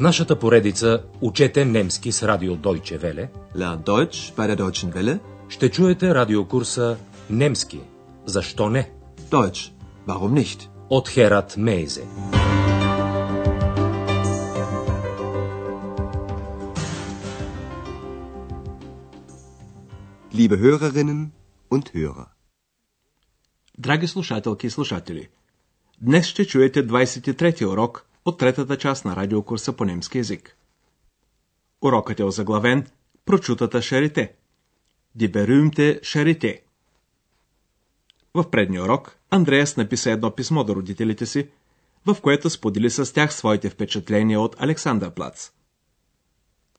В нашата поредица Учете немски с радио Deutsche Welle Lern Deutsch bei der Deutschen Welle. ще чуете радиокурса Немски. Защо не? Deutsch. Warum nicht? От Херат Мейзе. Liebe Hörerinnen und Hörer. Драги слушателки и слушатели, днес ще чуете 23-ти урок от третата част на радиокурса по немски язик. Урокът е озаглавен Прочутата шарите. Berühmte шарите. В предния урок Андреас написа едно писмо до родителите си, в което сподели с тях своите впечатления от Александър Плац.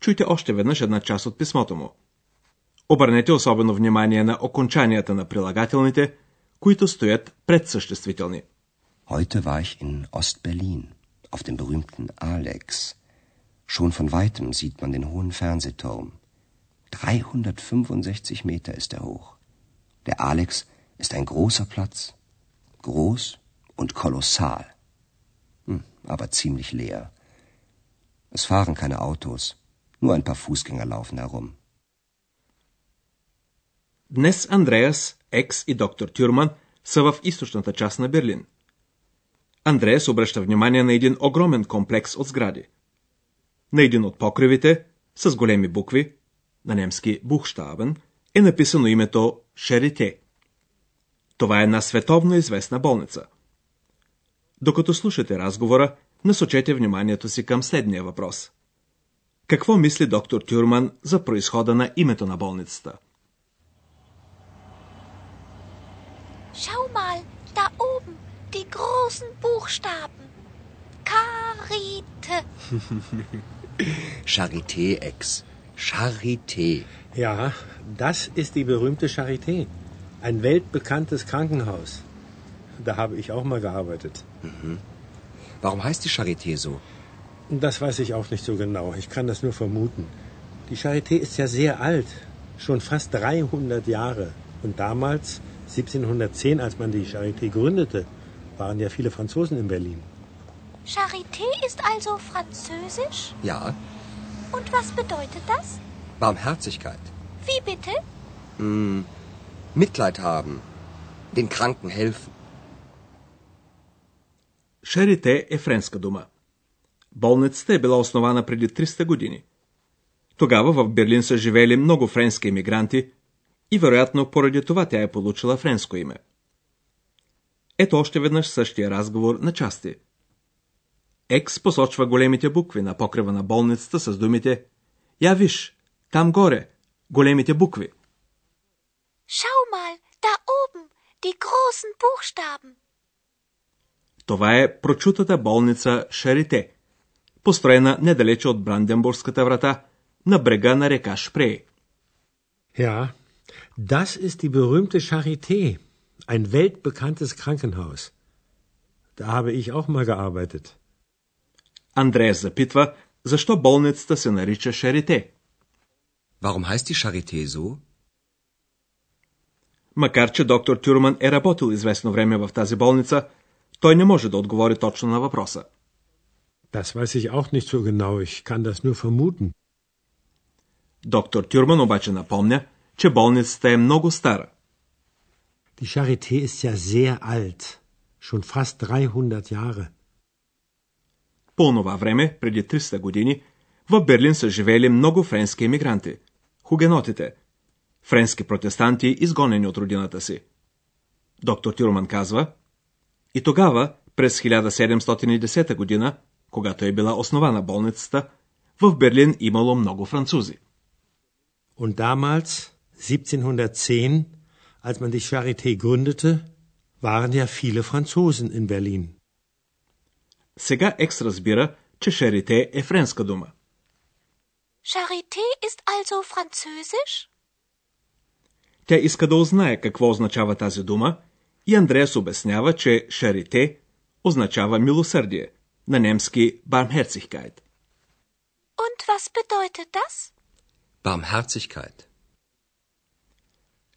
Чуйте още веднъж една част от писмото му. Обърнете особено внимание на окончанията на прилагателните, които стоят пред съществителни. Heute war ich in Ostberlin, auf dem berühmten Alex. Schon von weitem sieht man den hohen Fernsehturm. 365 Meter ist er hoch. Der Alex ist ein großer Platz. Groß und kolossal. Hm, aber ziemlich leer. Es fahren keine Autos. Nur ein paar Fußgänger laufen herum. Днес Андреас, Екс и доктор Тюрман са в източната част на Берлин. Андреас обръща внимание на един огромен комплекс от сгради. На един от покривите, с големи букви, на немски Бухштабен, е написано името Шерите. Това е една световно известна болница. Докато слушате разговора, насочете вниманието си към следния въпрос. Какво мисли доктор Тюрман за происхода на името на болницата? Schau mal, da die großen Buchstaben. Karite. Charité, Ex. Charité. Ja, das ist die berühmte Charité. Ein weltbekanntes Krankenhaus. Da habe ich auch mal gearbeitet. Warum heißt die Charité so? Das weiß ich auch nicht so genau. Ich kann das nur vermuten. Die Charité ist ja sehr alt. Schon fast 300 Jahre. Und damals, 1710, als man die Charité gründete, waren ja viele Franzosen in Berlin. Charité ist also französisch? Ja, Und was bedeutet das? Barmherzigkeit. Wie bitte? Hm, Mitleid haben. Den Kranken helfen. Шарите е френска дума. Болницата е била основана преди 300 години. Тогава в Берлин са живели много френски емигранти и вероятно поради това тя е получила френско име. Ето още веднъж същия разговор на части. Екс посочва големите букви на покрива на болницата с думите Я виж, там горе, големите букви. Schau mal, da oben, die großen Buchstaben. Това е прочутата болница Шарите, построена недалече от Бранденбургската врата, на брега на река Шпрей. Ja, das ist die berühmte Charité. Ein weltbekanntes Krankenhaus. Da habe ich auch mal gearbeitet. Андреас запитва, защо болницата се нарича Шарите. Warum heißt die Charité so? Макар, че доктор Тюрман е работил известно време в тази болница, той не може да отговори точно на въпроса. Das weiß ich auch nicht so genau. Ich kann das nur vermuten. Доктор Тюрман обаче напомня, че болницата е много стара. Die Charité ist ja sehr alt. Schon fast 300 Jahre. По онова време, преди 300 години, в Берлин са живели много френски емигранти. Хугенотите. Френски протестанти, изгонени от родината си. Доктор Тюрман казва, и тогава, през 1710 година, когато е била основана болницата, в Берлин имало много французи. Und damals, 1710, als man die Charité gründete, waren ja viele Franzosen in Berlin. Сега Екс разбира, че Шарите е френска дума. Charité ist also französisch? Тя иска да узнае какво означава тази дума и Андреас обяснява, че Шарите означава милосърдие, на немски Barmherzigkeit. Und was bedeutet das? Barmherzigkeit.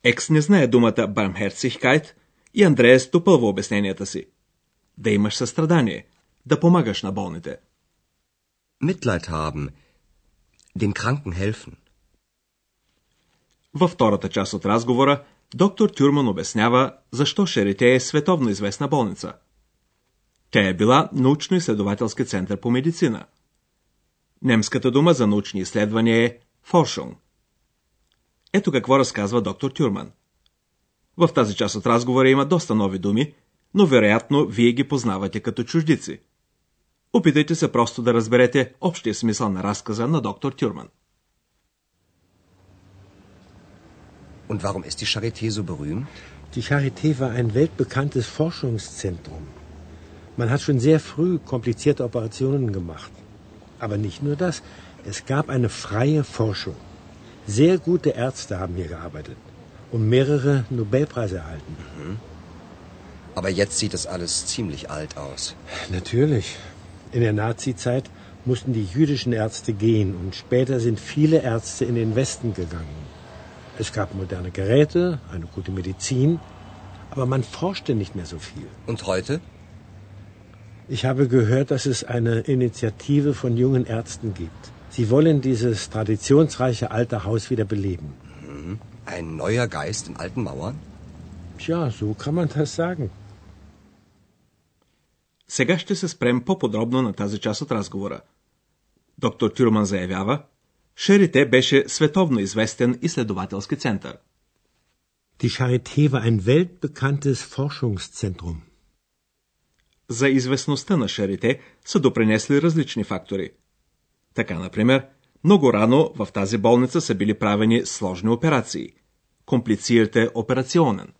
Екс не знае думата Barmherzigkeit и Андреас допълва обясненията си. Да имаш състрадание, да помагаш на болните. Mitleid haben, den Kranken helfen. Във втората част от разговора доктор Тюрман обяснява защо Шерите е световно известна болница. Тя е била научно-изследователски център по медицина. Немската дума за научни изследвания е Forschung. Ето какво разказва доктор Тюрман. В тази част от разговора има доста нови думи, но вероятно вие ги познавате като чуждици. Опитайте се просто да разберете общия смисъл на разказа на доктор Тюрман. Und warum ist die Charité so berühmt? Die Charité war ein weltbekanntes Forschungszentrum. Man hat schon sehr früh komplizierte Operationen gemacht. Aber nicht nur das, es gab eine freie Forschung. Sehr gute Ärzte haben hier gearbeitet und mehrere Nobelpreise erhalten. Aber jetzt sieht das alles ziemlich alt aus. Natürlich. In der Nazizeit mussten die jüdischen Ärzte gehen und später sind viele Ärzte in den Westen gegangen. Es gab moderne Geräte, eine gute Medizin, aber man forschte nicht mehr so viel. Und heute? Ich habe gehört, dass es eine Initiative von jungen Ärzten gibt. Sie wollen dieses traditionsreiche alte Haus wieder beleben. Ein neuer Geist in alten Mauern? Tja, so kann man das sagen. Сега ще се спрем по-подробно на тази част от разговора. Доктор Тюрман заявява, Шерите беше световно известен изследователски център. Die Charité war ein weltbekanntes Forschungszentrum. За известността на Шарите са допринесли различни фактори. Така, например, много рано в тази болница са били правени сложни операции. Комплицирате операционен.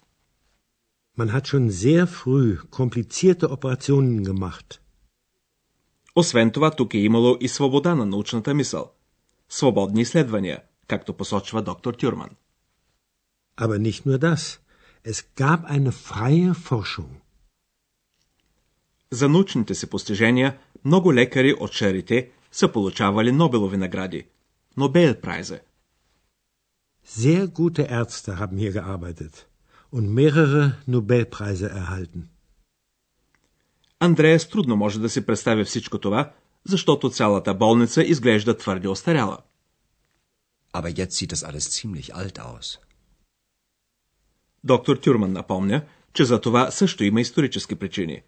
Man hat schon sehr früh komplizierte Operationen gemacht. Освен това, тук е имало и свобода на научната мисъл. Свободни изследвания, както посочва доктор Тюрман. Aber nicht nur das. Es gab eine freie Forschung. За научните си постижения много лекари от Шарите са получавали Нобелови награди. Нобелпрайзе. Sehr gute Ärzte haben hier gearbeitet und mehrere Nobelpreise erhalten. Андреас трудно може да си представи всичко това, защото цялата болница изглежда твърде остаряла. Aber jetzt sieht das alles ziemlich alt aus. Доктор Тюрман напомня, че за това също има исторически причини.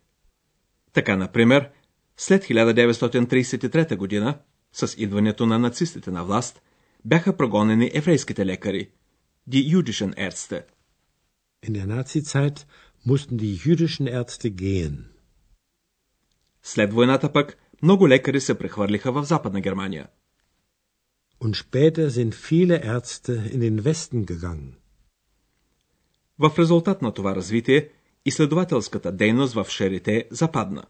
Така, например, след 1933 година, с идването на нацистите на власт, бяха прогонени еврейските лекари, die jüdischen Ärzte. In der Nazizeit mussten die jüdischen Ärzte gehen. След войната пък много лекари се прехвърлиха в Западна Германия. Und später sind viele Ärzte in den Westen gegangen. В резултат на това развитие, изследователската дейност в Шерите западна.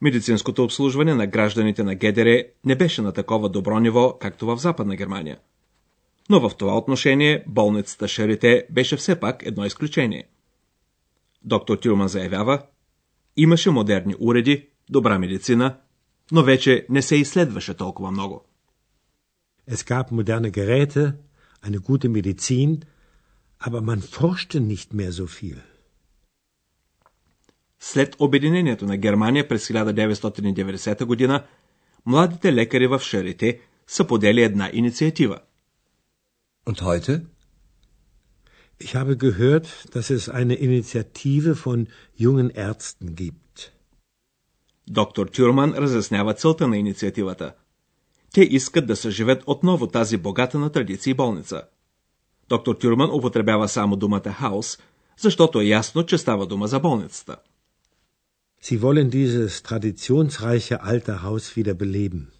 Медицинското обслужване на гражданите на Гедере не беше на такова добро ниво, както в Западна Германия. Но в това отношение болницата Шерите беше все пак едно изключение. Доктор Тюрман заявява, имаше модерни уреди, добра медицина, но вече не се изследваше толкова много. Es gab moderne Geräte, eine gute Medizin, aber man forschte nicht mehr so viel. След обединението на Германия през 1990 година, младите лекари в Шарите са подели една инициатива. Und heute? Ich habe gehört, dass es eine Initiative von jungen Ärzten gibt. Доктор Тюрман разяснява целта на инициативата. Те искат да съживят отново тази богата на традиции болница. Доктор Тюрман употребява само думата хаус, защото е ясно, че става дума за болницата. Sie wollen dieses traditionsreiche alte Haus wieder beleben.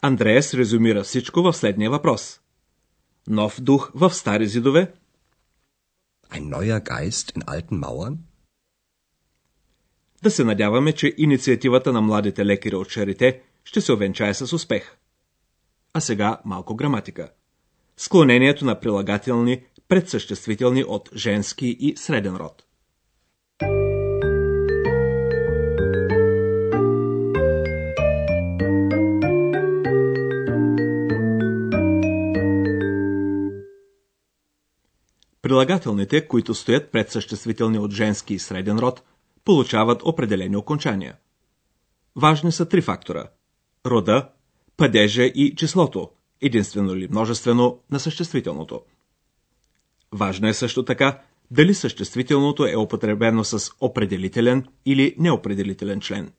Андреас резюмира всичко в следния въпрос. Нов дух в стари зидове? Ein neuer Geist in alten Mauern? Да се надяваме, че инициативата на младите лекари от Шарите ще се овенчае с успех. А сега малко граматика. Склонението на прилагателни предсъществителни от женски и среден род. Прилагателните, които стоят пред съществителни от женски и среден род, получават определени окончания. важни са три фактора – рода, падежа и числото, единствено или множествено на съществителното. Важно е също така дали съществителното е употребено с определителен или неопределителен член.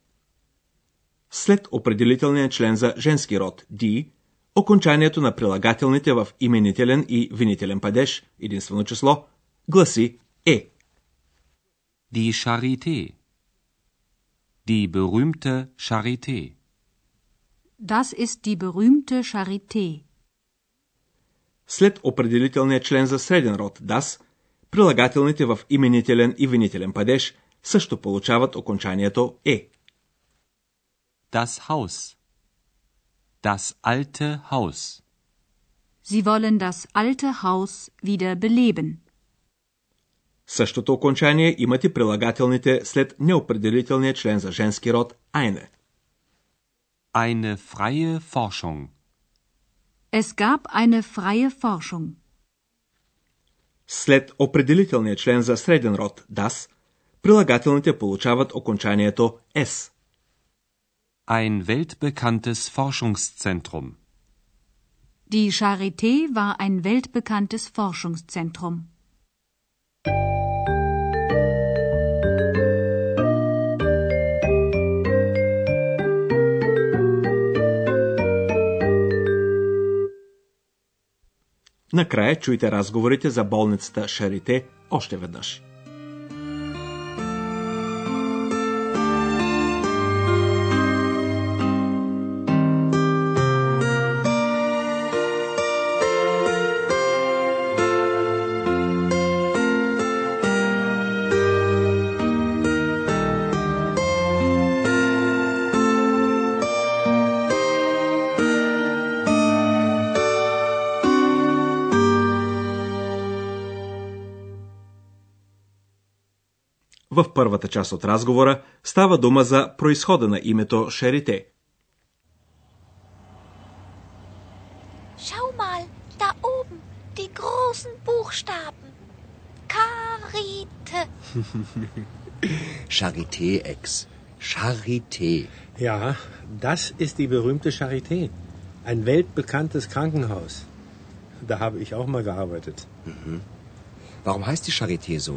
След определителния член за женски род D, окончанието на прилагателните в именителен и винителен падеж, единствено число, гласи е. Die Charité. Die berühmte Charité. Das ist die berühmte Charité. След определителния член за среден род das, прилагателните в именителен и винителен падеж също получават окончанието е. Das Haus. Das alte Haus. Sie wollen das alte Haus wieder beleben. Същото окончание имат и прилагателните след неопределителния член за женски род eine. Eine freie Forschung. Es gab eine freie Forschung. След определителния член за среден род das, прилагателните получават окончанието s. Ein weltbekanntes Forschungszentrum. Die Charité war ein weltbekanntes Forschungszentrum. Накрая чуйте разговорите за болницата Шарите още веднъж. В първата част от разговора става дума за происхода на името Шерите. Schau mal, da oben, die großen Buchstaben. Karite. Charité, Ex. Charité. Ja, das ist die berühmte Charité. Ein weltbekanntes Krankenhaus. Da habe ich auch mal gearbeitet. Warum heißt die Charité so?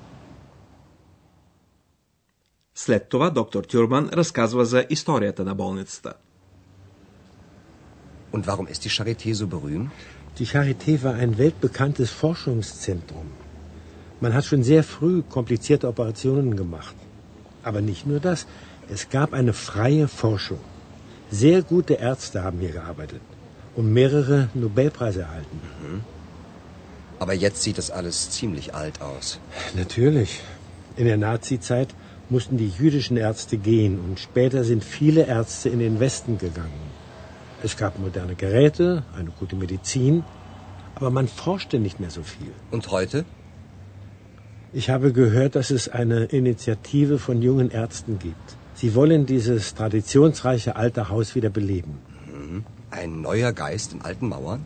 След това доктор Тюрман разказва за историята на болницата. Und warum ist die Charité so berühmt? Die Charité war ein weltbekanntes Forschungszentrum. Man hat schon sehr früh komplizierte Operationen gemacht. Aber nicht nur das. Es gab eine freie Forschung. Sehr gute Ärzte haben hier gearbeitet und mehrere Nobelpreise erhalten. Aber jetzt sieht das alles ziemlich alt aus. Natürlich. In der Nazizeit mussten die jüdischen Ärzte gehen und später sind viele Ärzte in den Westen gegangen. Es gab moderne Geräte, eine gute Medizin, aber man forschte nicht mehr so viel. Und heute? Ich habe gehört, dass es eine Initiative von jungen Ärzten gibt. Sie wollen dieses traditionsreiche alte Haus wieder beleben. Ein neuer Geist in alten Mauern?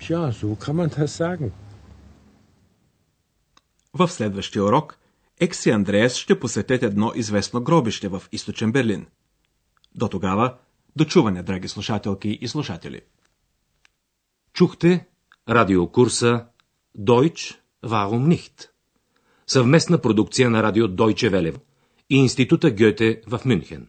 Tja, so kann man das sagen. В следващия урок Екс и Андреас ще посетят едно известно гробище в източен Берлин. До тогава, дочуване, драги слушателки и слушатели. Чухте радиокурса Deutsch Warum nicht? Съвместна продукция на радио Deutsche Welle и Института Гьоте в Мюнхен.